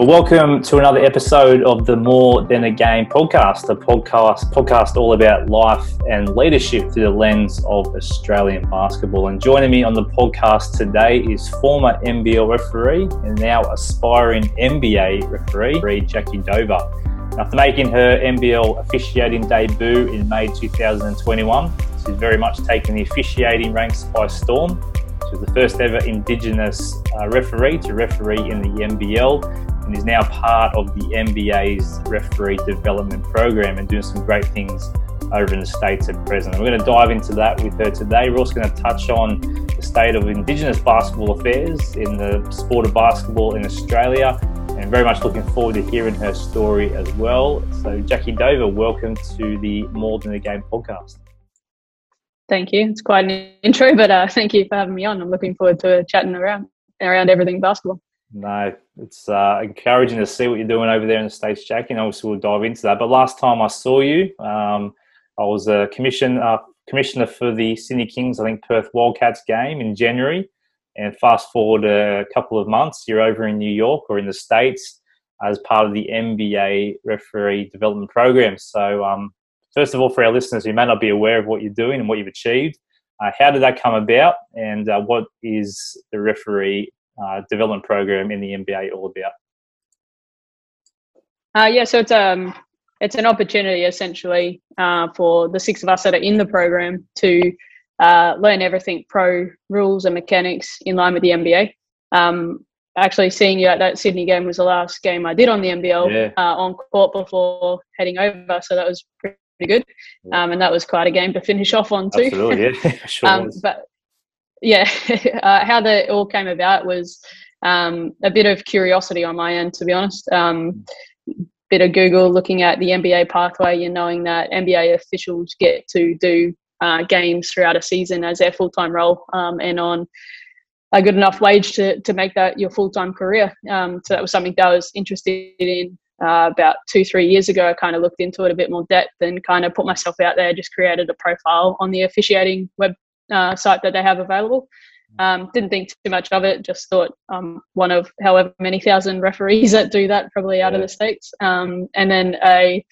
Well, welcome to another episode of the More Than a Game podcast, a podcast podcast all about life and leadership through the lens of Australian basketball. And joining me on the podcast today is former NBL referee and now aspiring NBA referee, Jackie Dover. After making her NBL officiating debut in May 2021, she's very much taken the officiating ranks by storm. She was the first ever Indigenous uh, referee to referee in the NBL and is now part of the NBA's referee development program and doing some great things over in the States at present. And we're going to dive into that with her today. We're also going to touch on the state of Indigenous basketball affairs in the sport of basketball in Australia and very much looking forward to hearing her story as well. So, Jackie Dover, welcome to the More Than a Game podcast. Thank you. It's quite an intro, but uh, thank you for having me on. I'm looking forward to chatting around around everything basketball. No, it's uh, encouraging to see what you're doing over there in the States, Jackie, and obviously we'll dive into that. But last time I saw you, um, I was a commission, uh, commissioner for the Sydney Kings, I think Perth Wildcats game in January. And fast forward a couple of months, you're over in New York or in the States as part of the NBA referee development program. So, um, first of all, for our listeners who may not be aware of what you're doing and what you've achieved, uh, how did that come about, and uh, what is the referee uh, development program in the NBA all about? Uh, yeah, so it's um it's an opportunity essentially uh, for the six of us that are in the program to uh, learn everything pro rules and mechanics in line with the NBA. Um, actually, seeing you at that Sydney game was the last game I did on the NBL yeah. uh, on court before heading over, so that was pretty good. Um, and that was quite a game to finish off on too. Absolutely, yeah, sure um, but yeah, uh, how that all came about was um, a bit of curiosity on my end, to be honest. Um, bit of Google looking at the NBA pathway and knowing that NBA officials get to do uh, games throughout a season as their full time role um, and on a good enough wage to, to make that your full time career. Um, so that was something that I was interested in uh, about two, three years ago. I kind of looked into it a bit more depth and kind of put myself out there, just created a profile on the officiating web uh, site that they have available. Um, didn't think too much of it. Just thought um, one of however many thousand referees that do that, probably out yeah. of the states. Um, and then a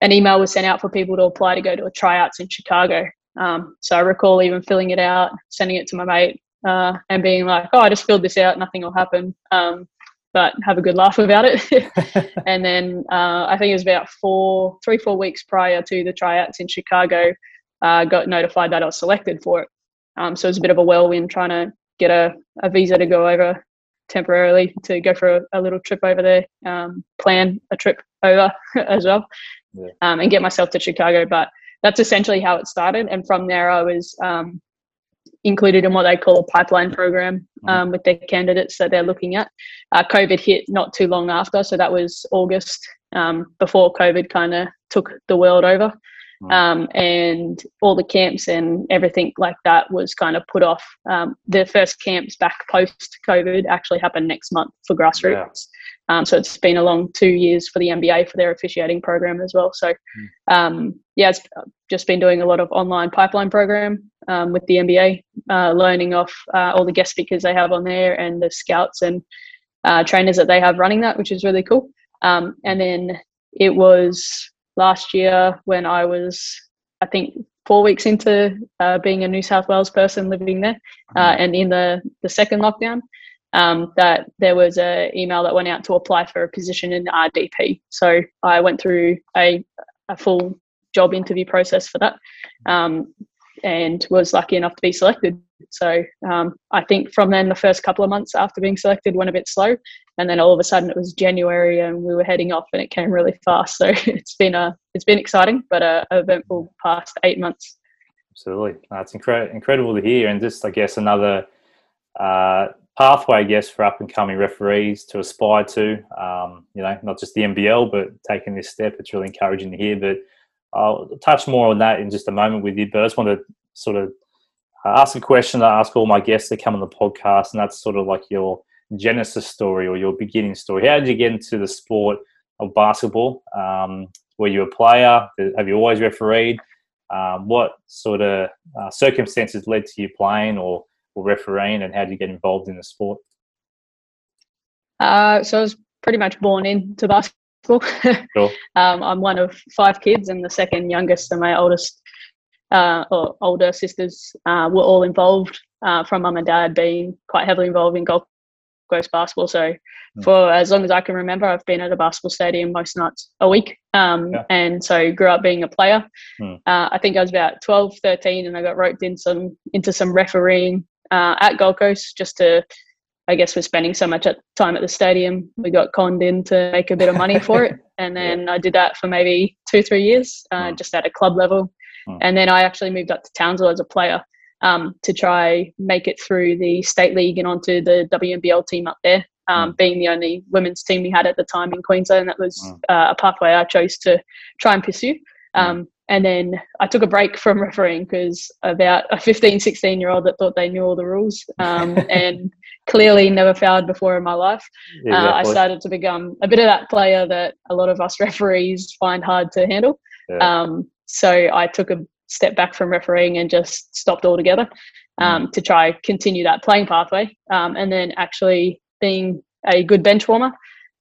an email was sent out for people to apply to go to a tryouts in Chicago. Um, so I recall even filling it out, sending it to my mate, uh, and being like, "Oh, I just filled this out. Nothing will happen." Um, but have a good laugh about it. and then uh, I think it was about four, three, four weeks prior to the tryouts in Chicago, uh, got notified that I was selected for it. Um, so it was a bit of a whirlwind trying to get a, a visa to go over temporarily to go for a, a little trip over there, um, plan a trip over as well, yeah. um, and get myself to Chicago. But that's essentially how it started. And from there, I was um, included in what they call a pipeline program mm-hmm. um, with their candidates that they're looking at. Uh, COVID hit not too long after, so that was August um, before COVID kind of took the world over. Um, and all the camps and everything like that was kind of put off. Um, the first camps back post COVID actually happened next month for grassroots. Yeah. Um, so it's been a long two years for the NBA for their officiating program as well. So mm. um, yeah, it's just been doing a lot of online pipeline program um, with the NBA, uh, learning off uh, all the guest speakers they have on there and the scouts and uh, trainers that they have running that, which is really cool. Um, and then it was last year when I was, I think, four weeks into uh, being a New South Wales person living there, uh, mm-hmm. and in the the second lockdown, um, that there was a email that went out to apply for a position in RDP. So I went through a a full job interview process for that, um, and was lucky enough to be selected. So um, I think from then the first couple of months after being selected went a bit slow, and then all of a sudden it was January and we were heading off, and it came really fast. So it's been a it's been exciting, but a, a eventful past eight months. Absolutely, that's incre- incredible to hear, and just I guess another uh, pathway, I guess, for up and coming referees to aspire to. Um, you know, not just the NBL, but taking this step. It's really encouraging to hear. But I'll touch more on that in just a moment with you. But I just want to sort of uh, ask a question that I ask all my guests that come on the podcast, and that's sort of like your genesis story or your beginning story. How did you get into the sport of basketball? Um, were you a player? Have you always refereed? Um, what sort of uh, circumstances led to you playing or, or refereeing, and how did you get involved in the sport? Uh, so I was pretty much born into basketball. Sure. um, I'm one of five kids, and the second youngest, and my oldest uh, or older sisters uh, were all involved uh, from mum and dad being quite heavily involved in Gold Coast basketball. So mm. for as long as I can remember, I've been at a basketball stadium most nights a week. Um, yeah. And so grew up being a player. Mm. I think I was about 12, 13, and I got roped in some into some refereeing uh, at Gold Coast just to I guess we're spending so much time at the stadium, we got conned in to make a bit of money for it. And then yeah. I did that for maybe two, three years, uh, mm. just at a club level. Mm. And then I actually moved up to Townsville as a player um, to try make it through the state league and onto the WNBL team up there. Um, mm. Being the only women's team we had at the time in Queensland, that was mm. uh, a pathway I chose to try and pursue. Mm. Um, and then I took a break from refereeing because about a 15, 16 year old that thought they knew all the rules um, and clearly never fouled before in my life. Yeah, uh, I started to become a bit of that player that a lot of us referees find hard to handle. Yeah. Um, so I took a step back from refereeing and just stopped altogether um, mm. to try continue that playing pathway. Um, and then actually being a good bench warmer,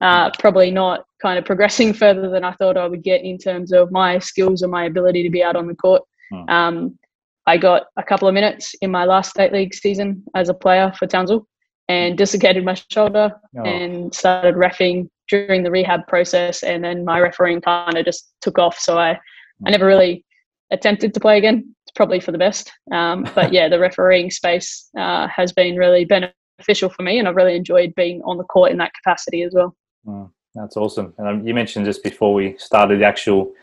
uh, mm. probably not kind of progressing further than I thought I would get in terms of my skills and my ability to be out on the court. Mm. Um, I got a couple of minutes in my last state league season as a player for Townsville and dislocated my shoulder oh. and started refing during the rehab process and then my refereeing kind of just took off so I, I never really attempted to play again. It's probably for the best. Um, but yeah, the refereeing space uh, has been really beneficial for me and I've really enjoyed being on the court in that capacity as well. Mm, that's awesome. And um, you mentioned just before we started the actual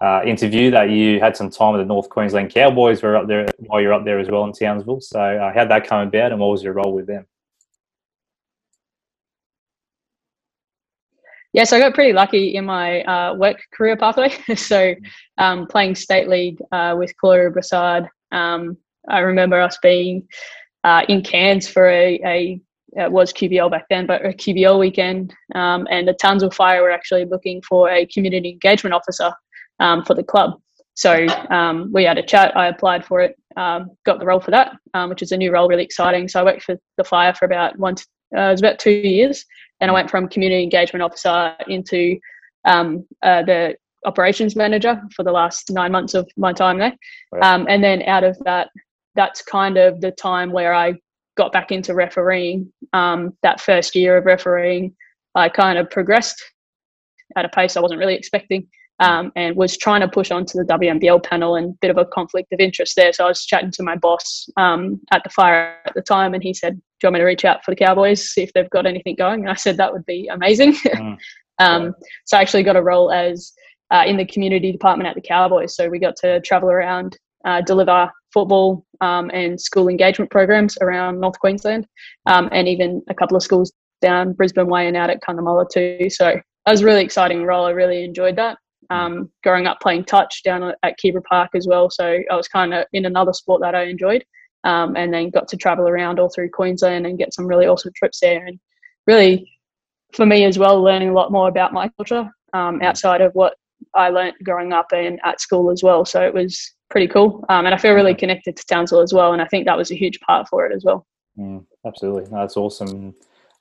uh, interview that you had some time with the North Queensland Cowboys were up there while you're up there as well in Townsville. So uh, how'd that come about and what was your role with them? Yes, I got pretty lucky in my uh, work career pathway. so, um, playing state league uh, with Gloria Broussard, um, I remember us being uh, in Cairns for a, a it was QBL back then, but a QBL weekend, um, and the Townsville Fire were actually looking for a community engagement officer um, for the club. So um, we had a chat. I applied for it, um, got the role for that, which is a new role, really exciting. So I worked for the Fire for about to, uh, it was about two years, and I went from community engagement officer into um, uh, the operations manager for the last nine months of my time there. Right. Um, and then out of that, that's kind of the time where I got back into refereeing. Um, that first year of refereeing, I kind of progressed at a pace I wasn't really expecting. Um, and was trying to push onto the WNBL panel and bit of a conflict of interest there. So I was chatting to my boss um, at the fire at the time, and he said, "Do you want me to reach out for the Cowboys, see if they've got anything going? And I said that would be amazing. Mm. um, so I actually got a role as uh, in the community department at the Cowboys. So we got to travel around, uh, deliver football um, and school engagement programs around North Queensland, um, and even a couple of schools down Brisbane Way and out at Cunnamulla too. So that was a really exciting role. I really enjoyed that. Mm. Um, growing up playing touch down at Keebra Park as well. So I was kind of in another sport that I enjoyed um, and then got to travel around all through Queensland and get some really awesome trips there. And really, for me as well, learning a lot more about my culture um, outside of what I learned growing up and at school as well. So it was pretty cool. Um, and I feel really connected to Townsville as well. And I think that was a huge part for it as well. Mm, absolutely. No, that's awesome.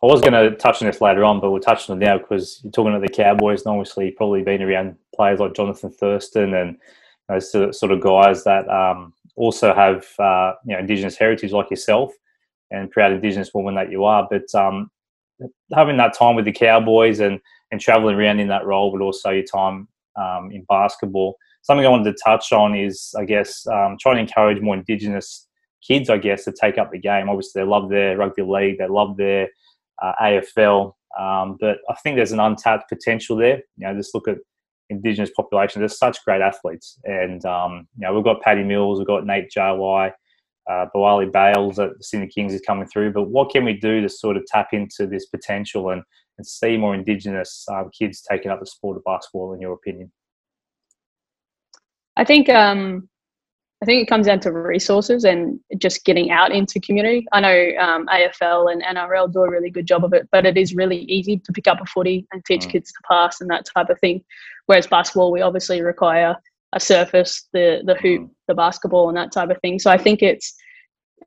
I was going to touch on this later on, but we'll touch on it now because you're talking about the Cowboys and obviously probably been around players like Jonathan Thurston and those sort of guys that um, also have uh, you know Indigenous heritage like yourself and proud Indigenous woman that you are. But um, having that time with the Cowboys and and traveling around in that role, but also your time um, in basketball. Something I wanted to touch on is, I guess, um, trying to encourage more Indigenous kids, I guess, to take up the game. Obviously, they love their rugby league, they love their uh, AFL, um, but I think there's an untapped potential there. You know, just look at Indigenous population. There's such great athletes, and um, you know we've got Paddy Mills, we've got Nate Jawai, uh, Biwali Bayles at the Sydney Kings is coming through. But what can we do to sort of tap into this potential and, and see more Indigenous um, kids taking up the sport of basketball? In your opinion? I think um, I think it comes down to resources and just getting out into community. I know um, AFL and NRL do a really good job of it, but it is really easy to pick up a footy and teach mm. kids to pass and that type of thing. Whereas basketball, we obviously require a surface, the the hoop, mm. the basketball, and that type of thing. So I think it's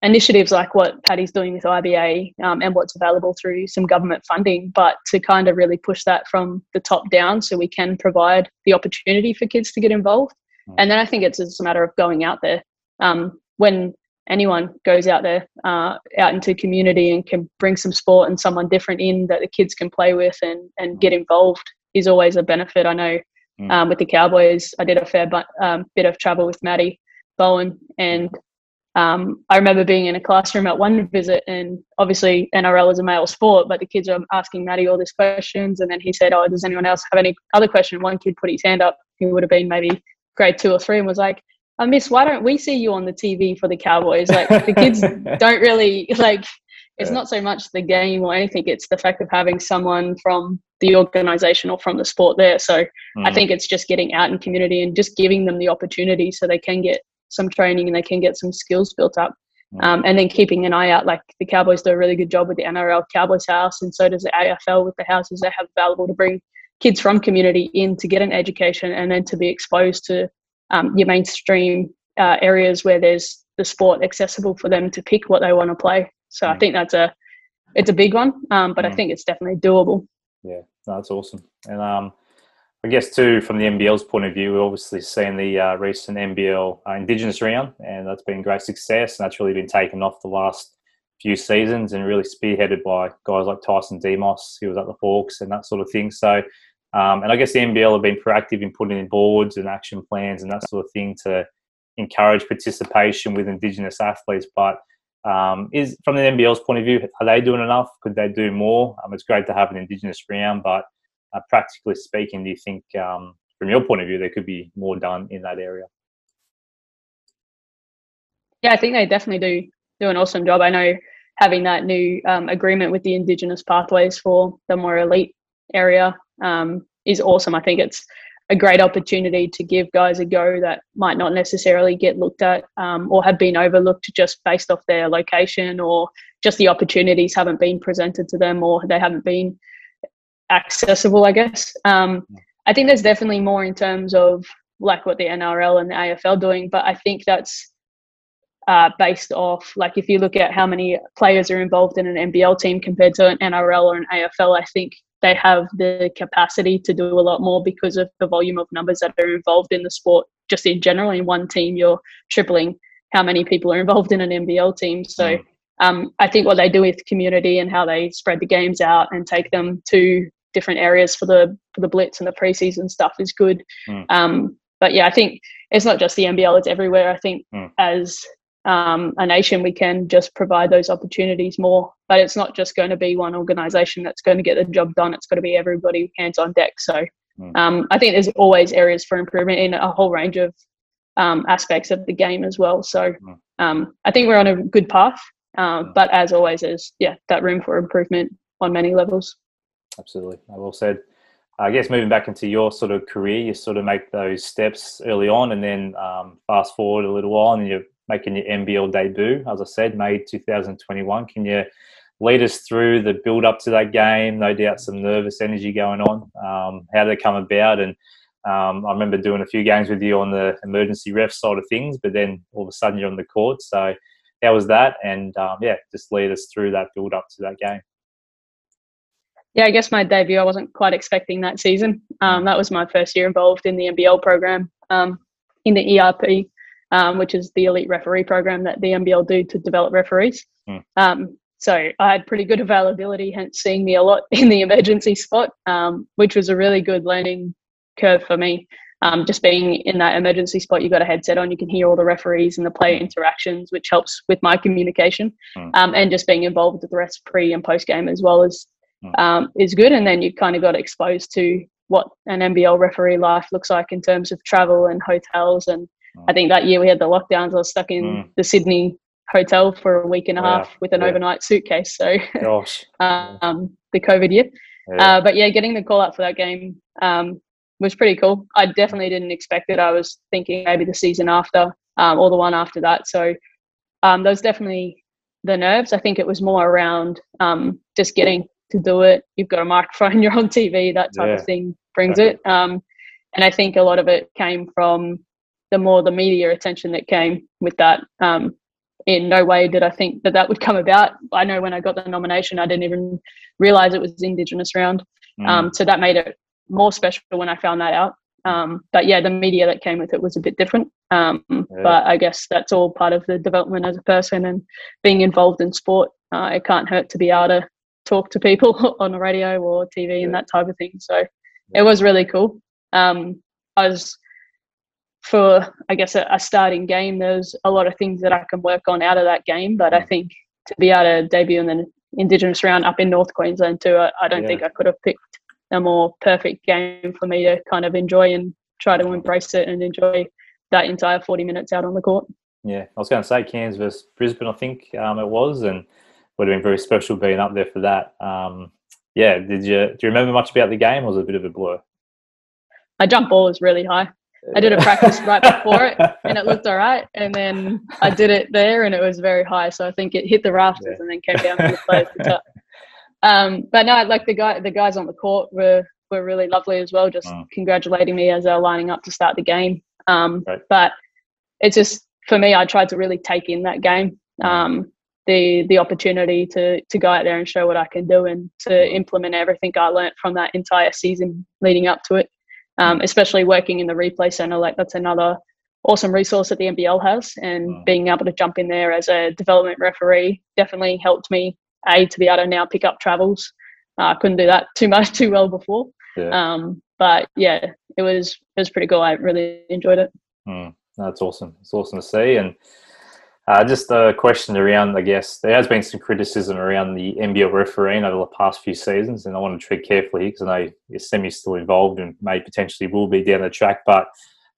initiatives like what Paddy's doing with IBA um, and what's available through some government funding, but to kind of really push that from the top down so we can provide the opportunity for kids to get involved. Mm. And then I think it's just a matter of going out there. Um, when anyone goes out there, uh, out into community and can bring some sport and someone different in that the kids can play with and, and get involved is always a benefit. I know mm. um, with the Cowboys, I did a fair bu- um, bit of travel with Matty Bowen and um, I remember being in a classroom at one visit, and obviously NRL is a male sport, but the kids are asking Matty all these questions, and then he said, "Oh, does anyone else have any other question?" One kid put his hand up. He would have been maybe grade two or three, and was like, oh, "Miss, why don't we see you on the TV for the Cowboys?" Like the kids don't really like. It's not so much the game or anything; it's the fact of having someone from the organisation or from the sport there. So mm. I think it's just getting out in community and just giving them the opportunity so they can get some training and they can get some skills built up. Um, and then keeping an eye out, like the Cowboys do a really good job with the NRL Cowboys House, and so does the AFL with the houses they have available to bring kids from community in to get an education and then to be exposed to um, your mainstream uh, areas where there's the sport accessible for them to pick what they want to play. So I think that's a it's a big one, um, but I think it's definitely doable. Yeah, that's awesome. And um, I guess too, from the NBL's point of view, we've obviously seen the uh, recent NBL uh, Indigenous round, and that's been great success. And that's really been taken off the last few seasons, and really spearheaded by guys like Tyson Demos, who was at the Hawks, and that sort of thing. So, um, and I guess the NBL have been proactive in putting in boards and action plans and that sort of thing to encourage participation with Indigenous athletes. But um, is from the NBL's point of view, are they doing enough? Could they do more? Um, it's great to have an Indigenous round, but uh, practically speaking, do you think, um, from your point of view, there could be more done in that area? Yeah, I think they definitely do do an awesome job. I know having that new um, agreement with the Indigenous pathways for the more elite area um, is awesome. I think it's a great opportunity to give guys a go that might not necessarily get looked at um, or have been overlooked just based off their location or just the opportunities haven't been presented to them or they haven't been accessible, I guess. Um, I think there's definitely more in terms of like what the NRL and the AFL doing, but I think that's uh, based off like if you look at how many players are involved in an NBL team compared to an NRL or an AFL, I think they have the capacity to do a lot more because of the volume of numbers that are involved in the sport. Just in general, in one team, you're tripling how many people are involved in an NBL team. So. Um, I think what they do with community and how they spread the games out and take them to different areas for the for the blitz and the preseason stuff is good. Mm. Um, but yeah, I think it's not just the NBL; it's everywhere. I think mm. as um, a nation, we can just provide those opportunities more. But it's not just going to be one organisation that's going to get the job done. It's got to be everybody hands on deck. So mm. um, I think there's always areas for improvement in a whole range of um, aspects of the game as well. So mm. um, I think we're on a good path. Uh, mm. but as always, there's yeah that room for improvement on many levels absolutely. Well said. I guess moving back into your sort of career, you sort of make those steps early on, and then um, fast forward a little while, and you're making your NBL debut. As I said, May 2021. Can you lead us through the build up to that game? No doubt some nervous energy going on. Um, how did it come about? And um, I remember doing a few games with you on the emergency ref side of things, but then all of a sudden you're on the court. So how was that? And um, yeah, just lead us through that build up to that game yeah, I guess my debut, I wasn't quite expecting that season. Um, that was my first year involved in the NBL program um, in the ERP, um, which is the elite referee program that the NBL do to develop referees. Mm. so I had pretty good availability, hence seeing me a lot in the emergency spot, um, which was a really good learning curve for me. Um, just being in that emergency spot, you've got a headset on, you can hear all the referees and the player hmm. interactions, which helps with my communication, mm. and just being involved with the rest pre and post game as well as Hmm. um, is good. And then you kind of got exposed to what an NBL referee life looks like in terms of travel and hotels. And I think that year we had the lockdowns. I was stuck in mm. the Sydney hotel for a week and a oh, half with an yeah. overnight suitcase. So, um, the COVID year. Yeah. Uh, but yeah, getting the call out for that game um, was pretty cool. I definitely didn't expect it. I was thinking maybe the season after um, or the one after that. So, um, those definitely the nerves. I think it was more around um, just getting to do it. You've got a microphone, you're on TV, that type of thing brings it. Um, and I think a lot of it came from the more the media attention that came with that. Um, in no way did I think that that would come about. I know when I got the nomination, I didn't even realize it was Indigenous round. Mm. Um, so that made it more special when I found that out. Um, but yeah, the media that came with it was a bit different. Um, yeah. But I guess that's all part of the development as a person and being involved in sport. Uh, it can't hurt to be able to talk to people on the radio or TV yeah. and that type of thing. So yeah. it was really cool. Um, I was for I guess a, a, starting game. There's a lot of things that I can work on out of that game, but I mm. think to be able to debut in the Indigenous round up in North Queensland too, I, I don't yeah. think I could have picked a more perfect game for me to kind of enjoy and try to embrace it and enjoy that entire 40 minutes out on the court. Yeah, I was going to say Cairns versus Brisbane, I think um, it was, and would have been very special being up there for that. Um, yeah, did you do you remember much about the game, or was it a bit of a blur? My jump ball was really high. I did a practice right before it, and it looked all right. And then I did it there, and it was very high. So I think it hit the rafters yeah. and then came down to the players to top. Um, but no, like the guy, the guys on the court were were really lovely as well, just mm. congratulating me as they were lining up to start the game. Um, right. But it's just for me, I tried to really take in that game. Mm. Um, the the opportunity to to go out there and show what I can do and to mm. implement everything I learnt from that entire season leading up to it um, especially working in the replay center. Like that's another awesome resource that the NBL has, and wow. being able to jump in there as a development referee definitely helped me a to be able to now pick up travels. Uh, I uh, couldn't do that too much too well before. Yeah. Um, but yeah, it was it was pretty cool. I really enjoyed it. Mm, that's awesome. It's awesome to see and. Uh, just a question around, I guess, there has been some criticism around the NBL refereeing over the past few seasons, and I want to tread carefully because I know your semi's still involved and may potentially will be down the track. But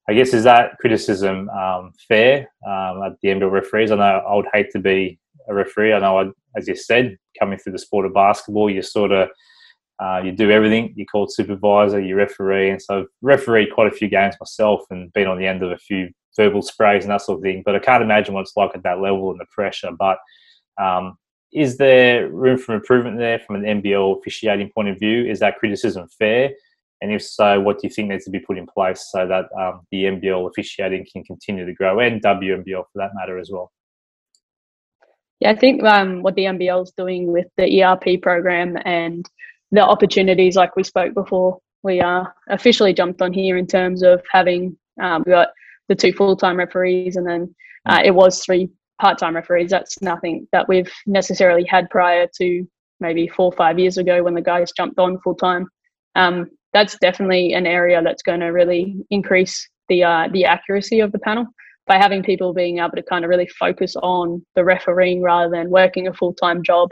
I guess, is that criticism um, fair um, at the NBL referees? I know I would hate to be a referee. I know, I, as you said, coming through the sport of basketball, you sort of uh, you do everything. You're called supervisor, you referee, and so I've refereed quite a few games myself and been on the end of a few verbal sprays and that sort of thing. But I can't imagine what it's like at that level and the pressure. But um, is there room for improvement there from an NBL officiating point of view? Is that criticism fair? And if so, what do you think needs to be put in place so that um, the NBL officiating can continue to grow and WNBL for that matter as well? Yeah, I think um, what the NBL is doing with the ERP program and the opportunities, like we spoke before, we uh, officially jumped on here in terms of having um, got the two full time referees, and then uh, it was three part time referees. That's nothing that we've necessarily had prior to maybe four or five years ago when the guys jumped on full time. Um, that's definitely an area that's going to really increase the uh, the accuracy of the panel by having people being able to kind of really focus on the refereeing rather than working a full time job,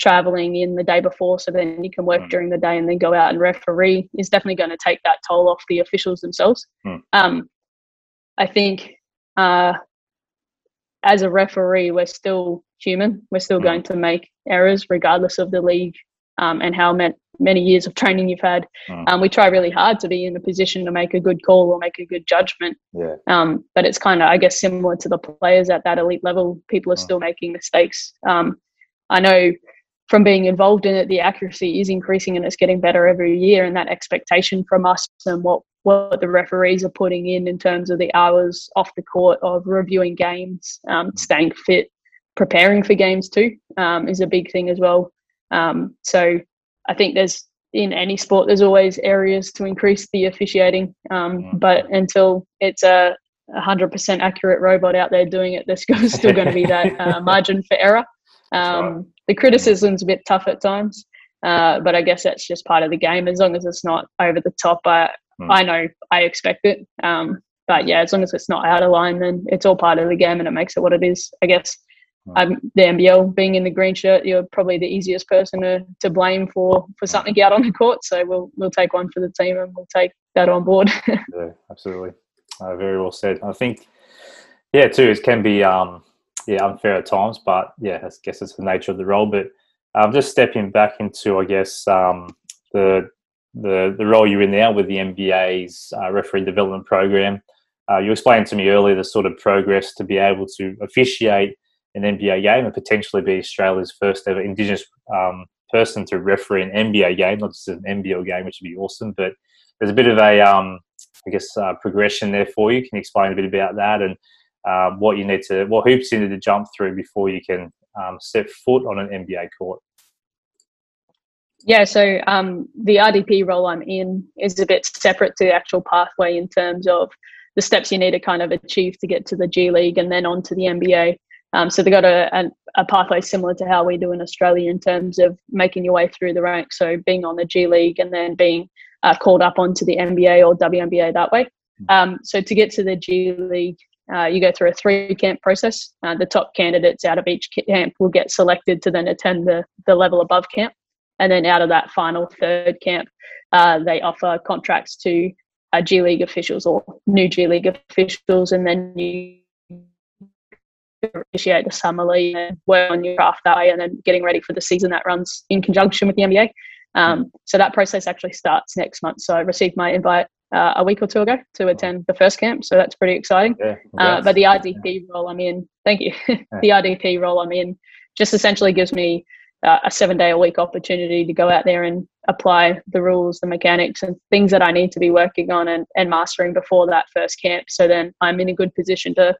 traveling in the day before, so then you can work mm. during the day and then go out and referee is definitely going to take that toll off the officials themselves. Mm. Um, I think uh, as a referee, we're still human. We're still mm. going to make errors regardless of the league um, and how many years of training you've had. Mm. Um, we try really hard to be in a position to make a good call or make a good judgment. Yeah. Um, but it's kind of, I guess, similar to the players at that elite level. People are mm. still making mistakes. Um, I know from being involved in it, the accuracy is increasing and it's getting better every year. And that expectation from us and what what the referees are putting in in terms of the hours off the court of reviewing games, um, staying fit, preparing for games too um, is a big thing as well. Um, so I think there's in any sport there's always areas to increase the officiating, um, mm. but until it's a 100% accurate robot out there doing it, there's still going to be that uh, margin for error. Um, right. The criticism's a bit tough at times. Uh, but I guess that's just part of the game. As long as it's not over the top, I, Mm. I know I expect it. Um, but yeah, as long as it's not out of line, then it's all part of the game and it makes it what it is. I guess um, the NBL being in the green shirt, you're probably the easiest person to, to blame for, for something out on the court. So we'll we'll take one for the team and we'll take that on board. yeah, absolutely. Uh, very well said. I think, yeah, too, it can be um, yeah unfair at times, but yeah, I guess it's the nature of the role. But um, just stepping back into, I guess, um, the the, the role you're in now with the NBA's uh, referee development program. Uh, you explained to me earlier the sort of progress to be able to officiate an NBA game and potentially be Australia's first ever Indigenous um, person to referee an NBA game, not just an NBL game, which would be awesome. But there's a bit of a, um, I guess, uh, progression there for you. Can you explain a bit about that? And um, what you need to, what hoops you need to jump through before you can um, step foot on an NBA court? Yeah, so um, the RDP role I'm in is a bit separate to the actual pathway in terms of the steps you need to kind of achieve to get to the G League and then on to the NBA. Um, so they've got a, a, a, pathway similar to how we do in Australia in terms of making your way through the ranks. So being on the G League and then being uh, called up onto the NBA or WNBA that way. Hmm. Um, so to get to the G League, uh, you go through a three camp process. Uh, the top candidates out of each camp will get selected to then attend the, the level above camp. And then out of that final third camp, uh, they offer contracts to uh, G League officials or new G League officials. And then you initiate the summer league and work on your craft that way and then getting ready for the season that runs in conjunction with the NBA. Um, so that process actually starts next month. So I received my invite uh, a week or two ago to attend the first camp. So that's pretty exciting. Yeah, uh, but the RDP role I'm in, thank you. the RDP role I'm in just essentially gives me uh, a seven day a week opportunity to go out there and apply the rules, the mechanics, and things that I need to be working on and, and mastering before that first camp. So then I'm in a good position to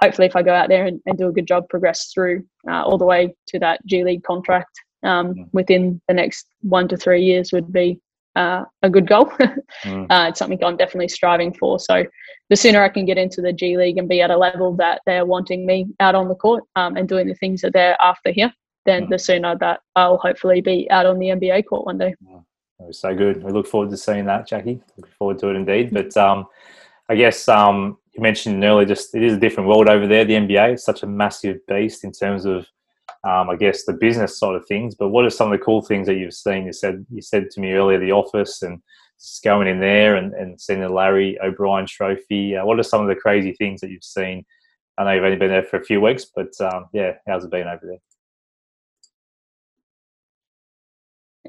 hopefully, if I go out there and, and do a good job, progress through uh, all the way to that G League contract um, mm. within the next one to three years would be uh, a good goal. mm. uh, it's something I'm definitely striving for. So the sooner I can get into the G League and be at a level that they're wanting me out on the court um, and doing the things that they're after here, then mm. the sooner that I'll hopefully be out on the NBA court one day. Mm. so good. We look forward to seeing that, Jackie. Looking forward to it indeed. But um, I guess um, you mentioned earlier, just it is a different world over there. The NBA is such a massive beast in terms of um, I guess the business side of things. But what are some of the cool things that you've seen? You said you said to me earlier the office and just going in there and, and seeing the Larry O'Brien Trophy. Uh, what are some of the crazy things that you've seen? I know you've only been there for a few weeks, but um, yeah, how's it been over there?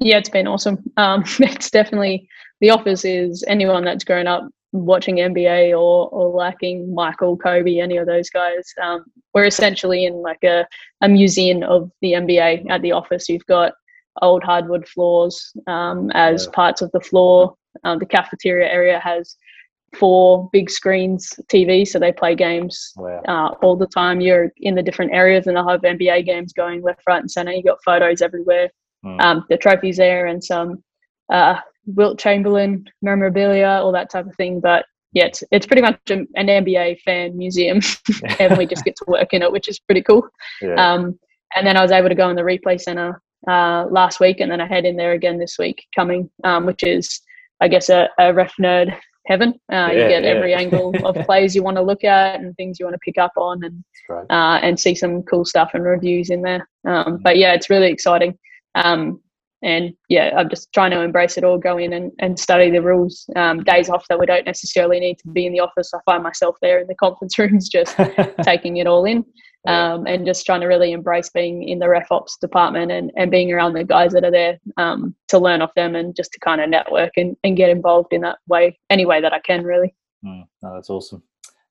Yeah, it's been awesome. Um, it's definitely the office is anyone that's grown up watching NBA or or lacking Michael, Kobe, any of those guys. Um, we're essentially in like a, a museum of the NBA at the office. You've got old hardwood floors um, as yeah. parts of the floor. Um, the cafeteria area has four big screens TV, so they play games wow. uh, all the time. You're in the different areas, and they'll have NBA games going left, right, and center. You got photos everywhere. Mm. Um, the trophies there, and some uh, Wilt Chamberlain memorabilia, all that type of thing. But yeah, it's, it's pretty much an NBA fan museum, and we just get to work in it, which is pretty cool. Yeah. Um, and then I was able to go in the replay center uh, last week, and then I head in there again this week coming, um, which is, I guess, a, a ref nerd heaven. Uh, yeah, you get yeah. every angle of plays you want to look at and things you want to pick up on, and uh, and see some cool stuff and reviews in there. Um, but yeah, it's really exciting. Um, and yeah, I'm just trying to embrace it all, go in and, and study the rules. Um, days off that we don't necessarily need to be in the office, I find myself there in the conference rooms just taking it all in um, and just trying to really embrace being in the ref ops department and, and being around the guys that are there um, to learn off them and just to kind of network and, and get involved in that way, any way that I can, really. Mm, no, that's awesome.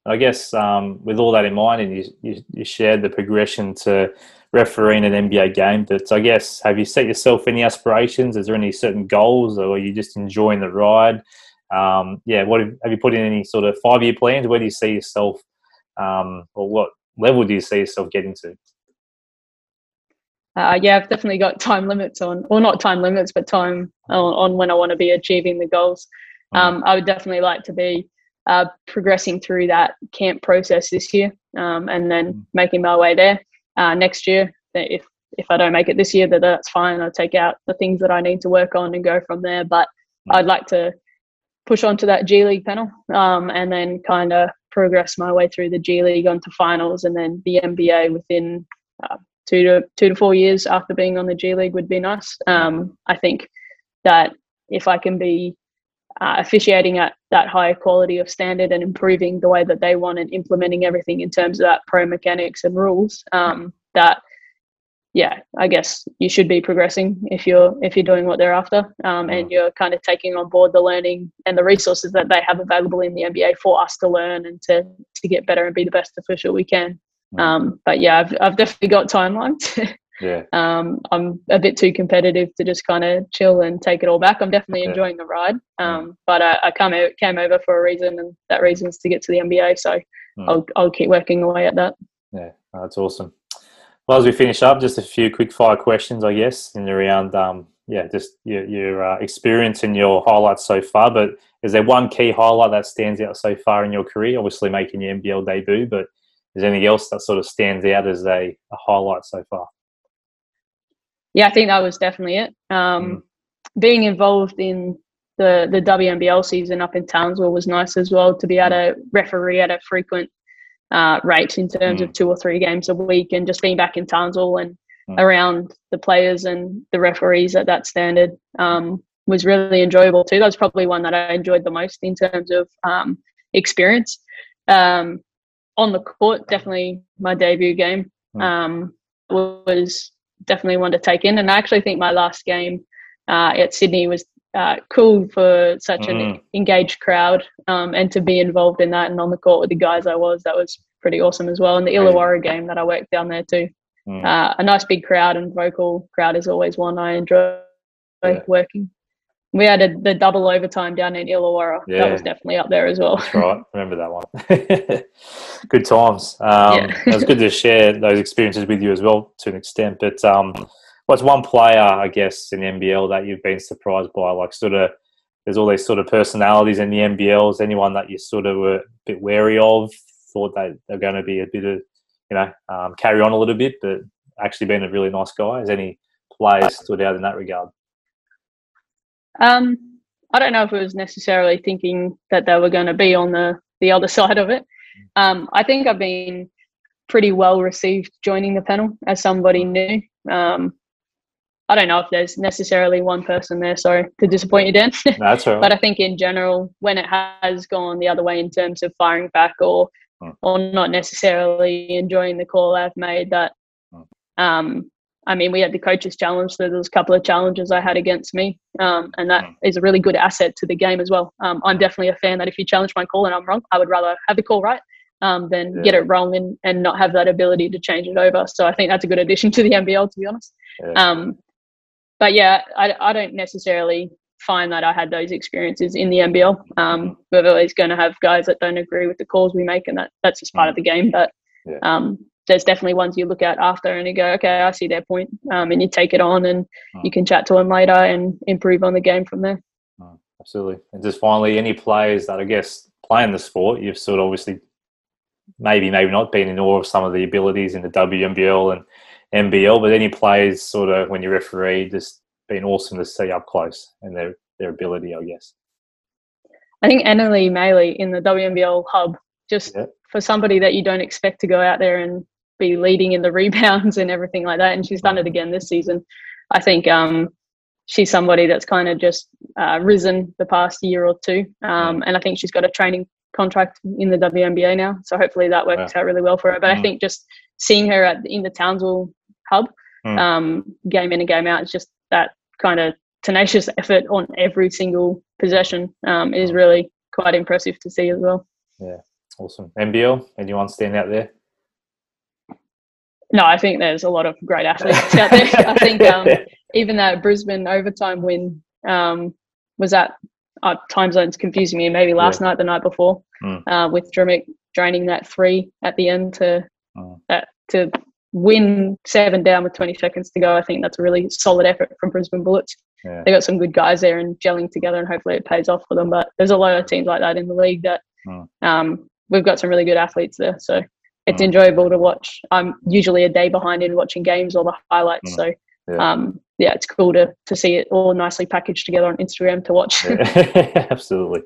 I guess um, with all that in mind, and you, you, you shared the progression to refereeing an NBA game. But I guess have you set yourself any aspirations? Is there any certain goals, or are you just enjoying the ride? Um, yeah, what have, have, you put in any sort of five year plans? Where do you see yourself, um, or what level do you see yourself getting to? Uh, yeah, I've definitely got time limits on, or not time limits, but time on, on when I want to be achieving the goals. Mm. Um, I would definitely like to be uh, progressing through that camp process this year um, and then mm. making my way there uh, next year. If if I don't make it this year, then that's fine. I'll take out the things that I need to work on and go from there. But mm. I'd like to push on to that G League panel um, and then kind of progress my way through the G League onto finals and then the NBA within uh, two to two to four years after being on the G League would be nice. Um, I think that if I can be uh, officiating at that higher quality of standard and improving the way that they want and implementing everything in terms of that pro mechanics and rules um, that yeah i guess you should be progressing if you're if you're doing what they're after um, and you're kind of taking on board the learning and the resources that they have available in the nba for us to learn and to to get better and be the best official we can. Um, but yeah I've, I've definitely got timelines Yeah. Um, I'm a bit too competitive to just kind of chill and take it all back. I'm definitely enjoying the ride, um, but I, I came, out, came over for a reason, and that reason is to get to the NBA. So mm. I'll I'll keep working away at that. Yeah, that's awesome. Well, as we finish up, just a few quick fire questions, I guess, in around um, yeah, just your, your uh, experience and your highlights so far. But is there one key highlight that stands out so far in your career? Obviously, making your NBL debut, but is there anything else that sort of stands out as a, a highlight so far? Yeah, I think that was definitely it. Um, mm. Being involved in the the WNBL season up in Townsville was nice as well to be able to referee at a frequent uh, rate in terms mm. of two or three games a week, and just being back in Townsville and mm. around the players and the referees at that standard um, was really enjoyable too. That was probably one that I enjoyed the most in terms of um, experience. Um, on the court, definitely my debut game mm. um, was definitely one to take in. And I actually think my last game uh, at Sydney was uh, cool for such mm. an engaged crowd um, and to be involved in that and on the court with the guys I was. That was pretty awesome as well. And the Illawarra game that I worked down there too. Mm. Uh, a nice big crowd and vocal crowd is always one I enjoy yeah. working. We had a, the double overtime down in Illawarra. Yeah. That was definitely up there as well. That's right. Remember that one. good times. Um, yeah. it was good to share those experiences with you as well to an extent. But um, what's one player, I guess, in the NBL that you've been surprised by? Like, sort of, there's all these sort of personalities in the NBLs. Anyone that you sort of were a bit wary of, thought that they're going to be a bit of, you know, um, carry on a little bit, but actually being a really nice guy? Has any players stood out in that regard? Um, I don't know if it was necessarily thinking that they were going to be on the the other side of it. Um, I think I've been pretty well received joining the panel as somebody new. Um, I don't know if there's necessarily one person there, sorry to disappoint you, Dan. That's right. but I think in general, when it has gone the other way in terms of firing back or hmm. or not necessarily enjoying the call I've made, that hmm. um, I mean, we had the coaches challenge, so there was a couple of challenges I had against me, um, and that mm. a really good asset to the game as well. Um, I'm definitely a fan that if you challenge my call and I'm wrong, I would rather have the call right um, than yeah. get it wrong and, and not have that ability to change it over. So I think that's a good addition to the NBL, to be honest. Yeah. Um, but yeah, I, I don't necessarily find that I had those experiences in the NBL. Um, we're always going to have guys that don't agree with the calls we make, and that that's just part mm. of the game. But um, there's definitely ones you look at after and you go, okay, I see their point, um, and you take it on, and oh. you can chat to them later and improve on the game from there. Oh, absolutely. And just finally, any players that I guess playing the sport, you've sort of obviously maybe maybe not been in awe of some of the abilities in the WNBL and NBL, but any players sort of when you referee, just been awesome to see up close and their their ability, I guess. I think Anneli Maley in the WNBL hub, just yeah. for somebody that you don't expect to go out there and be leading in the rebounds and everything like that. And she's done it again this season. I think um, she's somebody that's kind of just uh, risen the past year or two. Um, and I think she's got a training contract in the WNBA now. So hopefully that works out really well for her. But mm. I think just seeing her at, in the Townsville hub, mm. um, game in and game out, is just that kind of tenacious effort on every single possession um, is really quite impressive to see as well. Yeah, awesome. NBL, anyone stand out there? No, I think there's a lot of great athletes out there. I think um, even that Brisbane overtime win um, was at uh, time zones confusing me. Maybe last yeah. night, the night before, mm. uh, with Drmic draining that three at the end to mm. uh, to win seven down with 20 seconds to go. I think that's a really solid effort from Brisbane Bullets. Yeah. They got some good guys there and gelling together, and hopefully it pays off for them. But there's a lot of teams like that in the league that mm. um, we've got some really good athletes there. So it's mm. enjoyable to watch. I'm usually a day behind in watching games or the highlights. Mm. So yeah. Um, yeah, it's cool to to see it all nicely packaged together on Instagram to watch. yeah, absolutely.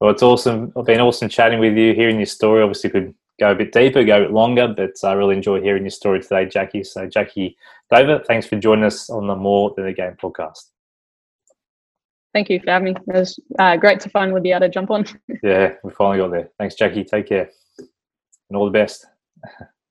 Well, it's awesome. It's been awesome chatting with you, hearing your story. Obviously, could go a bit deeper, go a bit longer, but I really enjoy hearing your story today, Jackie. So, Jackie David, thanks for joining us on the More Than a Game podcast. Thank you for having me. It was uh, great to finally be able to jump on. yeah, we finally got there. Thanks, Jackie. Take care and all the best.